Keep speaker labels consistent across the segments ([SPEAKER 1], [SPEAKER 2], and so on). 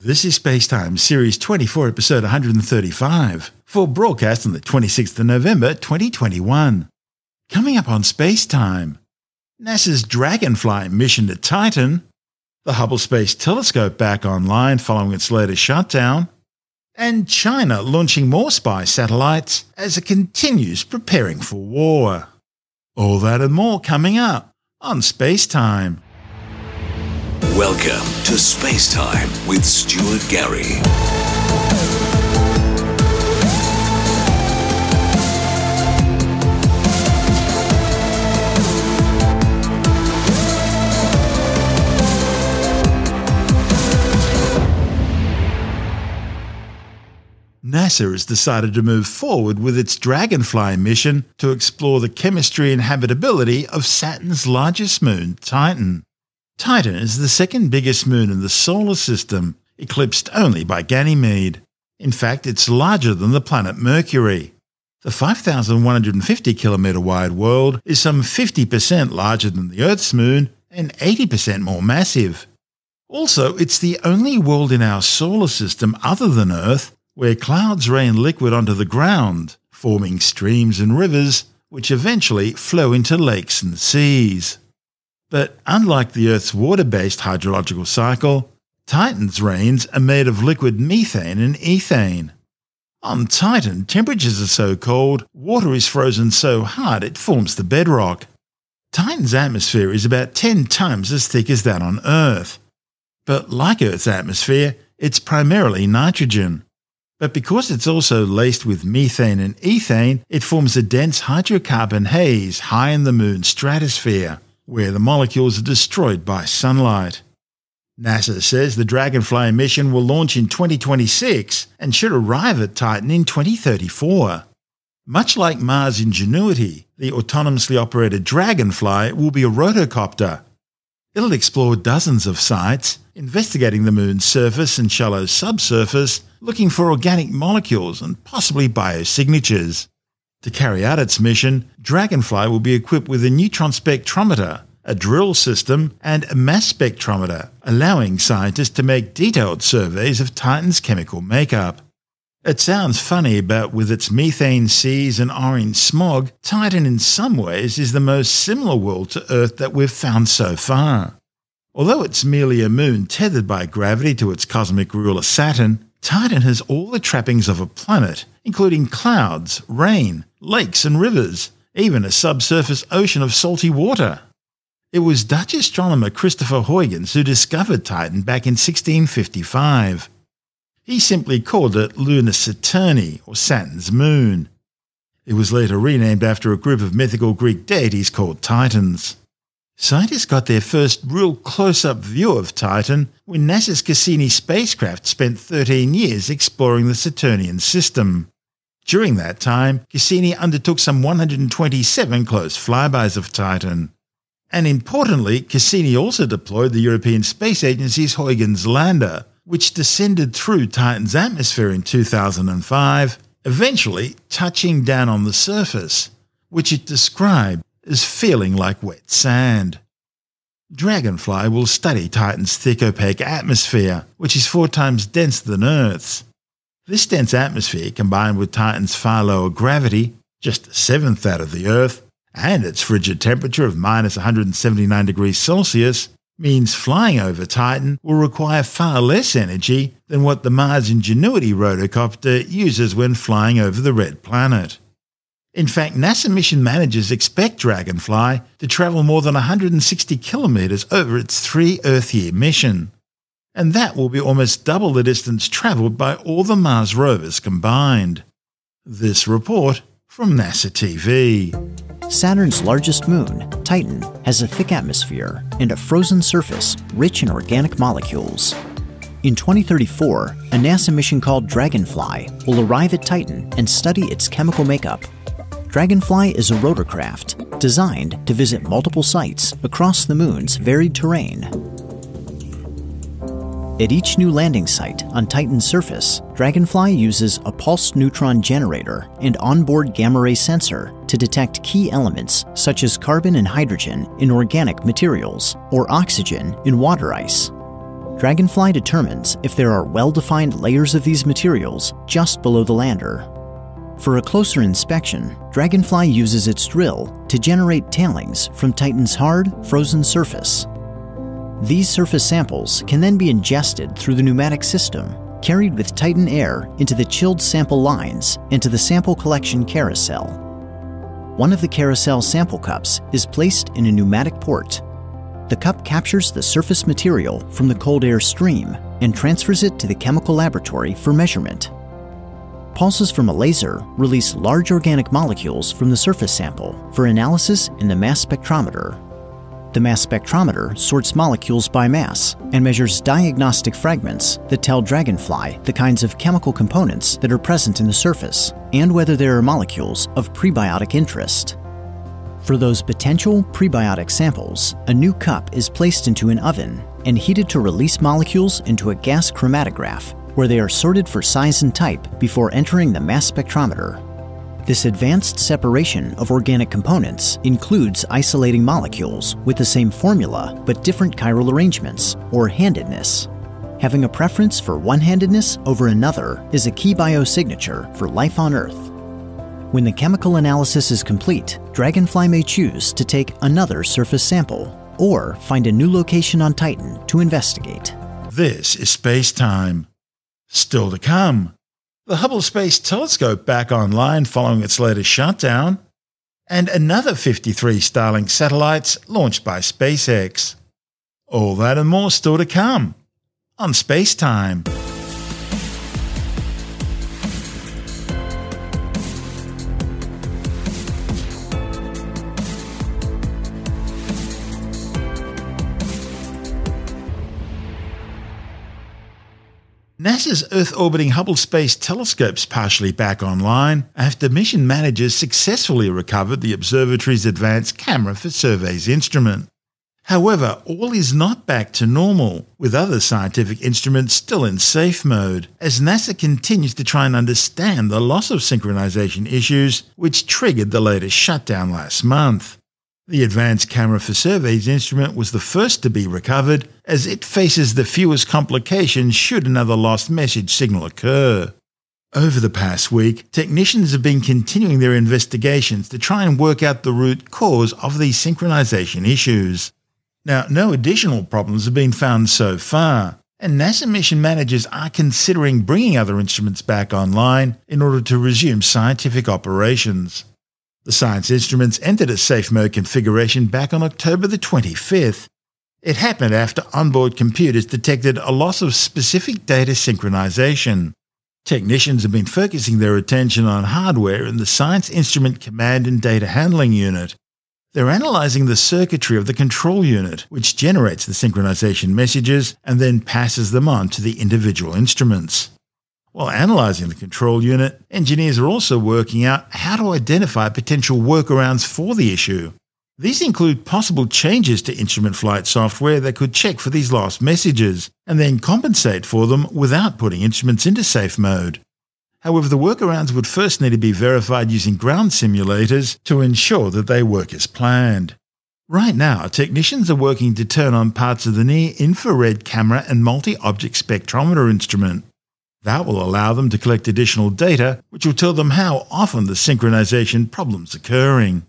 [SPEAKER 1] This is Spacetime, Series 24, Episode 135, for broadcast on the 26th of November 2021. Coming up on Spacetime, NASA's Dragonfly mission to Titan, the Hubble Space Telescope back online following its latest shutdown, and China launching more spy satellites as it continues preparing for war. All that and more coming up on Spacetime.
[SPEAKER 2] Welcome to Space Time with Stuart Gary.
[SPEAKER 1] NASA has decided to move forward with its Dragonfly mission to explore the chemistry and habitability of Saturn's largest moon, Titan. Titan is the second biggest moon in the solar system, eclipsed only by Ganymede. In fact, it's larger than the planet Mercury. The 5,150 kilometre wide world is some 50% larger than the Earth's moon and 80% more massive. Also, it's the only world in our solar system other than Earth where clouds rain liquid onto the ground, forming streams and rivers, which eventually flow into lakes and seas. But unlike the Earth's water based hydrological cycle, Titan's rains are made of liquid methane and ethane. On Titan, temperatures are so cold, water is frozen so hard it forms the bedrock. Titan's atmosphere is about 10 times as thick as that on Earth. But like Earth's atmosphere, it's primarily nitrogen. But because it's also laced with methane and ethane, it forms a dense hydrocarbon haze high in the moon's stratosphere, where the molecules are destroyed by sunlight. NASA says the Dragonfly mission will launch in 2026 and should arrive at Titan in 2034. Much like Mars Ingenuity, the autonomously operated Dragonfly will be a rotocopter. It'll explore dozens of sites, investigating the moon's surface and shallow subsurface, looking for organic molecules and possibly biosignatures. To carry out its mission, Dragonfly will be equipped with a neutron spectrometer, a drill system, and a mass spectrometer, allowing scientists to make detailed surveys of Titan's chemical makeup. It sounds funny, but with its methane seas and orange smog, Titan in some ways is the most similar world to Earth that we've found so far. Although it's merely a moon tethered by gravity to its cosmic ruler Saturn, Titan has all the trappings of a planet, including clouds, rain, lakes, and rivers, even a subsurface ocean of salty water. It was Dutch astronomer Christopher Huygens who discovered Titan back in 1655. He simply called it Luna Saturni, or Saturn's moon. It was later renamed after a group of mythical Greek deities called Titans. Scientists got their first real close up view of Titan when NASA's Cassini spacecraft spent 13 years exploring the Saturnian system. During that time, Cassini undertook some 127 close flybys of Titan. And importantly, Cassini also deployed the European Space Agency's Huygens lander, which descended through Titan's atmosphere in 2005, eventually touching down on the surface, which it described as feeling like wet sand. Dragonfly will study Titan's thick opaque atmosphere, which is four times denser than Earth's. This dense atmosphere, combined with Titan's far lower gravity, just a seventh that of the Earth, and its frigid temperature of minus 179 degrees Celsius, means flying over Titan will require far less energy than what the Mars Ingenuity rotocopter uses when flying over the Red Planet. In fact, NASA mission managers expect Dragonfly to travel more than 160 kilometres over its three Earth year mission. And that will be almost double the distance travelled by all the Mars rovers combined. This report from NASA TV.
[SPEAKER 3] Saturn's largest moon, Titan, has a thick atmosphere and a frozen surface rich in organic molecules. In 2034, a NASA mission called Dragonfly will arrive at Titan and study its chemical makeup Dragonfly is a rotorcraft designed to visit multiple sites across the moon's varied terrain. At each new landing site on Titan's surface, Dragonfly uses a pulsed neutron generator and onboard gamma ray sensor to detect key elements such as carbon and hydrogen in organic materials or oxygen in water ice. Dragonfly determines if there are well defined layers of these materials just below the lander. For a closer inspection, Dragonfly uses its drill to generate tailings from Titan's hard, frozen surface. These surface samples can then be ingested through the pneumatic system, carried with Titan air into the chilled sample lines and to the sample collection carousel. One of the carousel sample cups is placed in a pneumatic port the cup captures the surface material from the cold air stream and transfers it to the chemical laboratory for measurement. Pulses from a laser release large organic molecules from the surface sample for analysis in the mass spectrometer. The mass spectrometer sorts molecules by mass and measures diagnostic fragments that tell Dragonfly the kinds of chemical components that are present in the surface and whether there are molecules of prebiotic interest. For those potential prebiotic samples, a new cup is placed into an oven and heated to release molecules into a gas chromatograph, where they are sorted for size and type before entering the mass spectrometer. This advanced separation of organic components includes isolating molecules with the same formula but different chiral arrangements, or handedness. Having a preference for one handedness over another is a key biosignature for life on Earth. When the chemical analysis is complete, Dragonfly may choose to take another surface sample or find a new location on Titan to investigate.
[SPEAKER 1] This is space time. Still to come. The Hubble Space Telescope back online following its latest shutdown, and another 53 Starlink satellites launched by SpaceX. All that and more still to come on Space Time. NASA's Earth orbiting Hubble Space Telescope's partially back online after mission managers successfully recovered the observatory's advanced camera for surveys instrument. However, all is not back to normal, with other scientific instruments still in safe mode, as NASA continues to try and understand the loss of synchronization issues which triggered the latest shutdown last month. The Advanced Camera for Surveys instrument was the first to be recovered, as it faces the fewest complications should another lost message signal occur. Over the past week, technicians have been continuing their investigations to try and work out the root cause of these synchronization issues. Now, no additional problems have been found so far, and NASA mission managers are considering bringing other instruments back online in order to resume scientific operations. The science instruments entered a safe mode configuration back on October the 25th. It happened after onboard computers detected a loss of specific data synchronization. Technicians have been focusing their attention on hardware in the Science Instrument Command and Data Handling Unit. They're analyzing the circuitry of the control unit, which generates the synchronization messages and then passes them on to the individual instruments. While analysing the control unit, engineers are also working out how to identify potential workarounds for the issue. These include possible changes to instrument flight software that could check for these lost messages and then compensate for them without putting instruments into safe mode. However, the workarounds would first need to be verified using ground simulators to ensure that they work as planned. Right now, technicians are working to turn on parts of the near infrared camera and multi object spectrometer instrument. That will allow them to collect additional data, which will tell them how often the synchronization problem's occurring.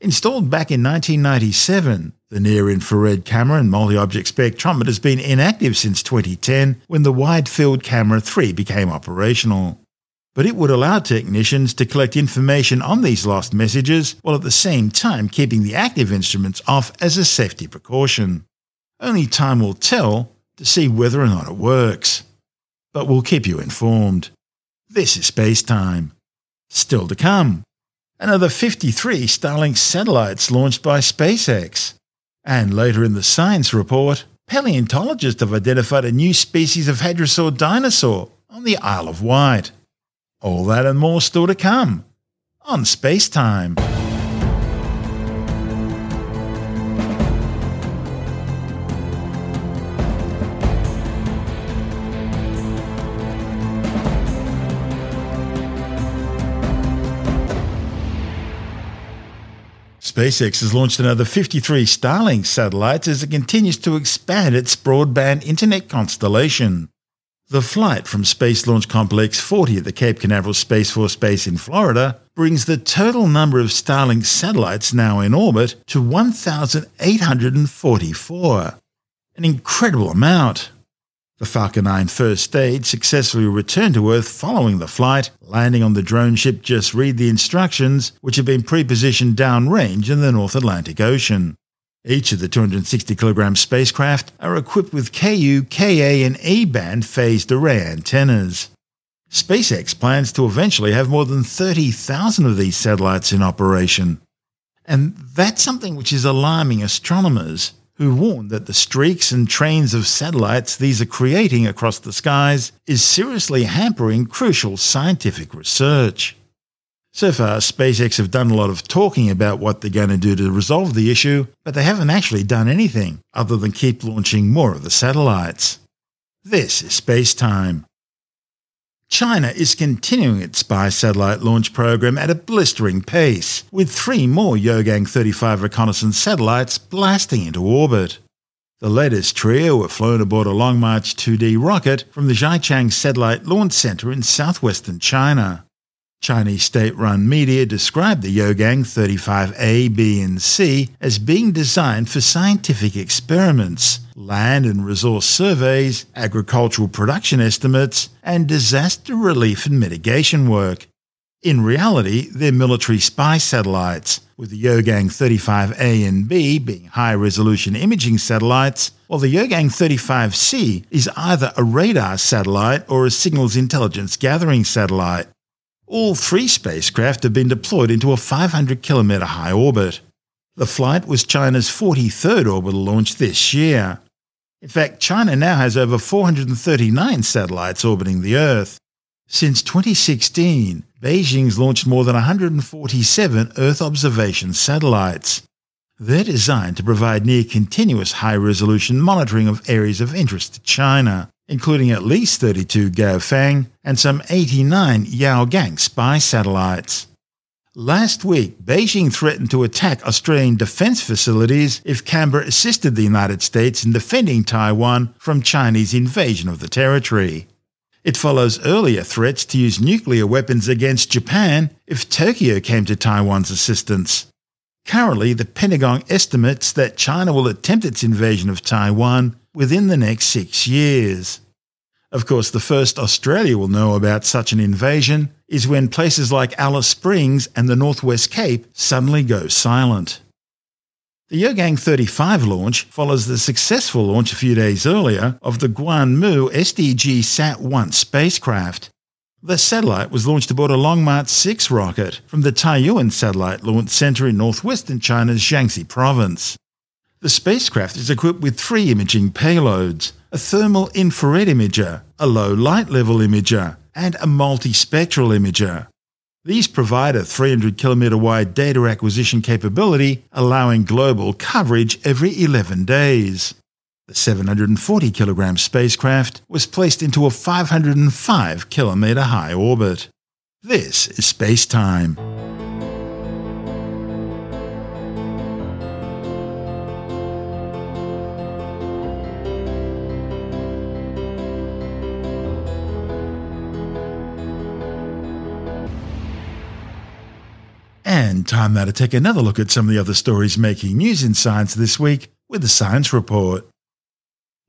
[SPEAKER 1] Installed back in 1997, the near infrared camera and multi object spectrometer has been inactive since 2010 when the Wide Field Camera 3 became operational. But it would allow technicians to collect information on these lost messages while at the same time keeping the active instruments off as a safety precaution. Only time will tell to see whether or not it works but we'll keep you informed. This is Space Time. Still to come. Another 53 Starlink satellites launched by SpaceX. And later in the science report, paleontologists have identified a new species of hadrosaur dinosaur on the Isle of Wight. All that and more still to come on Space Time. SpaceX has launched another 53 Starlink satellites as it continues to expand its broadband internet constellation. The flight from Space Launch Complex 40 at the Cape Canaveral Space Force Base in Florida brings the total number of Starlink satellites now in orbit to 1,844. An incredible amount. The Falcon 9 first stage successfully returned to Earth following the flight, landing on the drone ship Just Read the Instructions, which had been pre-positioned downrange in the North Atlantic Ocean. Each of the 260 kilogram spacecraft are equipped with Ku, Ka, and E band phased array antennas. SpaceX plans to eventually have more than 30,000 of these satellites in operation. And that's something which is alarming astronomers who warn that the streaks and trains of satellites these are creating across the skies is seriously hampering crucial scientific research. So far, SpaceX have done a lot of talking about what they're going to do to resolve the issue, but they haven't actually done anything other than keep launching more of the satellites. This is Space Time. China is continuing its spy satellite launch program at a blistering pace, with three more Yaogan 35 reconnaissance satellites blasting into orbit. The latest trio were flown aboard a Long March 2D rocket from the Xichang Satellite Launch Center in southwestern China. Chinese state run media described the Yaogan 35A, B, and C as being designed for scientific experiments, land and resource surveys, agricultural production estimates, and disaster relief and mitigation work. In reality, they're military spy satellites, with the Yaogan 35A and B being high resolution imaging satellites, while the Yaogan 35C is either a radar satellite or a signals intelligence gathering satellite. All three spacecraft have been deployed into a 500 kilometre high orbit. The flight was China's 43rd orbital launch this year. In fact, China now has over 439 satellites orbiting the Earth. Since 2016, Beijing's launched more than 147 Earth observation satellites. They're designed to provide near continuous high resolution monitoring of areas of interest to China including at least 32 Gaofen and some 89 Yaogan spy satellites. Last week, Beijing threatened to attack Australian defence facilities if Canberra assisted the United States in defending Taiwan from Chinese invasion of the territory. It follows earlier threats to use nuclear weapons against Japan if Tokyo came to Taiwan's assistance. Currently, the Pentagon estimates that China will attempt its invasion of Taiwan within the next six years. Of course, the first Australia will know about such an invasion is when places like Alice Springs and the Northwest Cape suddenly go silent. The Yaogan 35 launch follows the successful launch a few days earlier of the Guangmu SDG Sat 1 spacecraft. The satellite was launched aboard a Long March 6 rocket from the Taiyuan Satellite Launch Center in northwestern China's Jiangxi province. The spacecraft is equipped with three imaging payloads a thermal infrared imager, a low light level imager, and a multispectral imager. These provide a 300 km wide data acquisition capability, allowing global coverage every 11 days. The 740 kilogram spacecraft was placed into a 505 kilometer high orbit. This is space time. And time now to take another look at some of the other stories making news in science this week with the Science Report.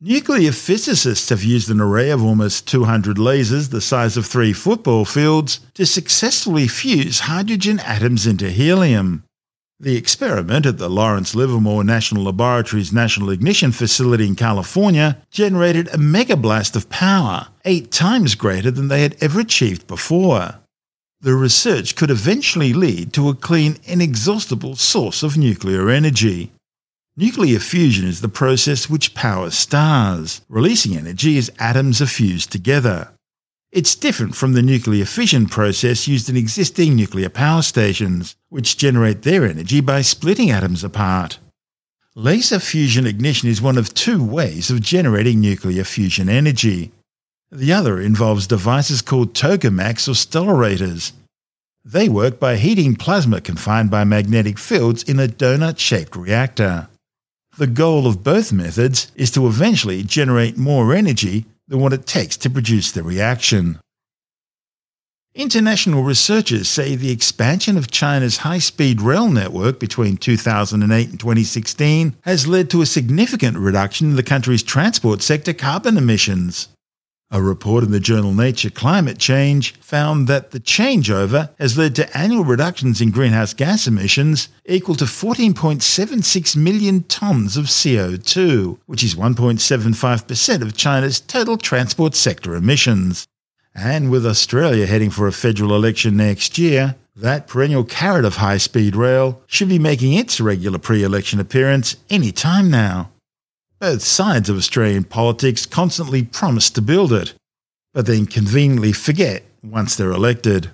[SPEAKER 1] Nuclear physicists have used an array of almost 200 lasers the size of three football fields to successfully fuse hydrogen atoms into helium. The experiment at the Lawrence Livermore National Laboratory's National Ignition Facility in California generated a megablast of power, eight times greater than they had ever achieved before the research could eventually lead to a clean, inexhaustible source of nuclear energy. Nuclear fusion is the process which powers stars, releasing energy as atoms are fused together. It's different from the nuclear fission process used in existing nuclear power stations, which generate their energy by splitting atoms apart. Laser fusion ignition is one of two ways of generating nuclear fusion energy. The other involves devices called tokamaks or stellarators. They work by heating plasma confined by magnetic fields in a donut shaped reactor. The goal of both methods is to eventually generate more energy than what it takes to produce the reaction. International researchers say the expansion of China's high speed rail network between 2008 and 2016 has led to a significant reduction in the country's transport sector carbon emissions. A report in the journal Nature Climate Change found that the changeover has led to annual reductions in greenhouse gas emissions equal to 14.76 million tonnes of CO2, which is 1.75% of China's total transport sector emissions. And with Australia heading for a federal election next year, that perennial carrot of high speed rail should be making its regular pre election appearance any time now. Both sides of Australian politics constantly promise to build it, but then conveniently forget once they're elected.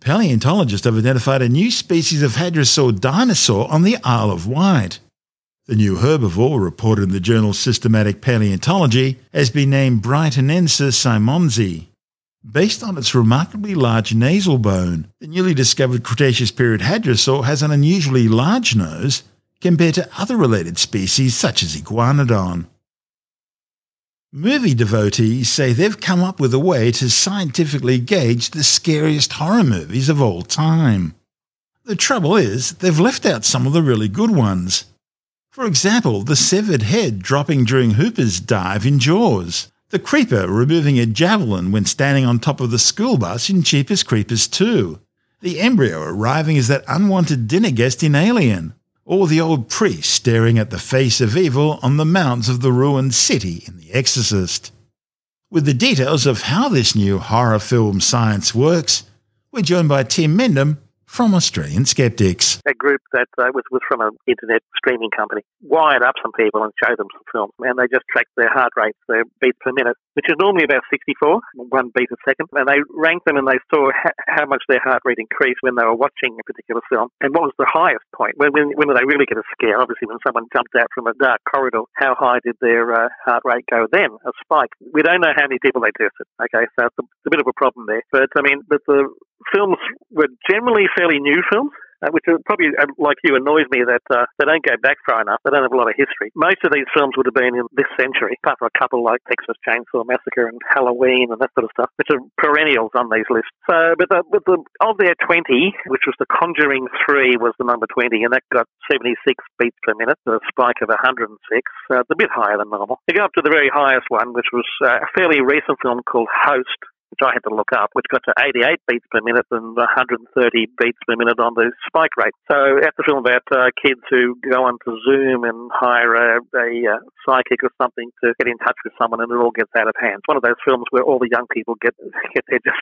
[SPEAKER 1] Paleontologists have identified a new species of hadrosaur dinosaur on the Isle of Wight. The new herbivore, reported in the journal Systematic Paleontology, has been named Brighstoneus simmondsi. Based on its remarkably large nasal bone, the newly discovered Cretaceous period hadrosaur has an unusually large nose compared to other related species such as Iguanodon. Movie devotees say they've come up with a way to scientifically gauge the scariest horror movies of all time. The trouble is, they've left out some of the really good ones. For example, the severed head dropping during Hooper's dive in Jaws, the creeper removing a javelin when standing on top of the school bus in Jeepers Creepers 2, the embryo arriving as that unwanted dinner guest in Alien, or the old priest staring at the face of evil on the mounds of the ruined city in The Exorcist. With the details of how this new horror film science works, we're joined by Tim Mendham from Australian Skeptics.
[SPEAKER 4] A group that uh, was, was from an internet streaming company wired up some people and showed them some film, and they just tracked their heart rates, their beats per minute, which is normally about 64, one beat a second, and they ranked them and they saw how much their heart rate increased when they were watching a particular film, and what was the highest point. When, when, when did they really get a scare? Obviously, when someone jumped out from a dark corridor, how high did their uh, heart rate go then? A spike. We don't know how many people they tested. Okay, so it's a, it's a bit of a problem there. But I mean, but the films were generally fairly new films uh, which probably, uh, like you, annoys me that uh, they don't go back far enough. They don't have a lot of history. Most of these films would have been in this century, apart from a couple like Texas Chainsaw Massacre and Halloween and that sort of stuff, which are perennials on these lists. So, but the, but the of their 20, which was The Conjuring 3 was the number 20, and that got 76 beats per minute, a spike of 106. Uh, a bit higher than normal. You go up to the very highest one, which was uh, a fairly recent film called Host, which I had to look up, which got to 88 beats per minute and 130 beats per minute on the spike rate. So that's a film about uh, kids who go onto Zoom and hire a, a, a, uh, psychic or something to get in touch with someone, and it all gets out of hand. It's one of those films where all the young people get get their just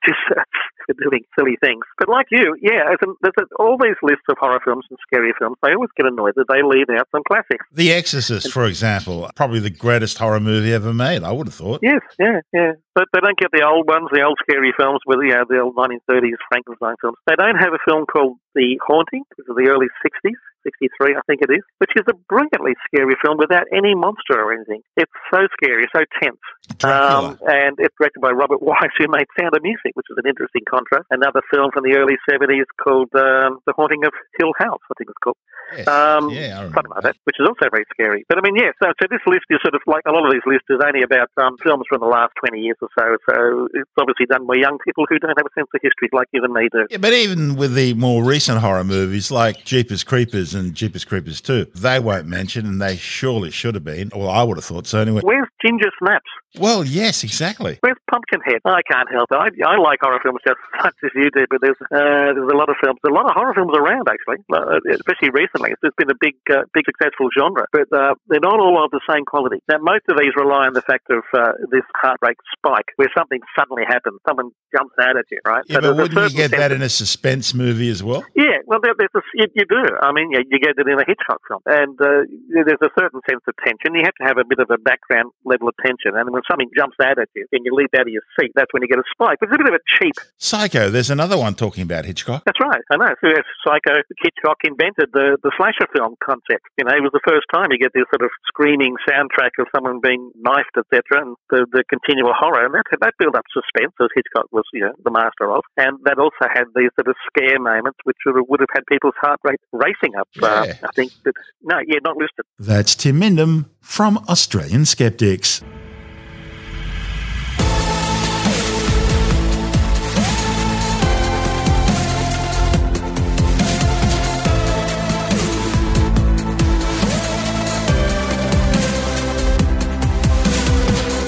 [SPEAKER 4] for doing silly things. But like you, yeah, there's, a, there's a, all these lists of horror films and scary films. They always get annoyed that they leave out some classics.
[SPEAKER 1] The Exorcist, for example, probably the greatest horror movie ever made. I would have thought.
[SPEAKER 4] Yes, yeah, yeah. But they don't get the old ones, the old scary films with you know, the old 1930s Frankenstein films. They don't have a film called The Haunting, which is the early 60s. 63, I think it is, which is a brilliantly scary film without any monster or anything. It's so scary, so tense. Um, and it's directed by Robert Wise, who made Sound of Music, which is an interesting contrast. Another film from the early 70s called um, The Haunting of Hill House, I think it's called.
[SPEAKER 1] Yes. Um, yeah,
[SPEAKER 4] something like that, which is also very scary. But I mean, yeah, so, so this list is sort of like a lot of these lists is only about um, films from the last 20 years or so. So it's obviously done by young people who don't have a sense of history like you and me do.
[SPEAKER 1] Yeah, but even with the more recent horror movies like Jeepers Creepers and Jeepers Creepers too. they won't mention, and they surely should have been. Well, I would have thought so anyway.
[SPEAKER 4] Where's Ginger Snaps?
[SPEAKER 1] Well, yes, exactly.
[SPEAKER 4] Where's Pumpkinhead? I can't help it. I, I like horror films just as much as you do, but there's uh, there's a lot of films, a lot of horror films around actually, uh, especially recently. It's been a big uh, big successful genre, but uh, they're not all of the same quality. Now, most of these rely on the fact of uh, this heart rate spike, where something suddenly happens, someone jumps out at you, right?
[SPEAKER 1] Yeah, so but wouldn't you get that in a suspense movie as well?
[SPEAKER 4] Yeah, well, there, there's a, you, you, do. I mean, yeah, you, get it in a Hitchcock film. And uh, there's a certain sense of tension. You have to have a bit of a background level of tension. And when something jumps out at you and you leap out of your seat, that's when you get a spike. But it's a bit of a cheap.
[SPEAKER 1] Psycho, there's another one talking about Hitchcock.
[SPEAKER 4] That's right. I know. So Psycho, Hitchcock invented the, the slasher film concept. You know, it was the first time you get this sort of screaming soundtrack of someone being knifed, etc., and the, the continual horror. And that, that built up suspense, as Hitchcock was, you know, the master of. And that also had these sort of scare moments, which would have, would have had people's heart rate racing up. Uh,
[SPEAKER 1] Yeah.
[SPEAKER 4] I think that, no, yeah, not listed.
[SPEAKER 1] That's Tim Mendham from Australian Skeptics.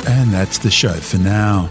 [SPEAKER 1] And that's the show for now.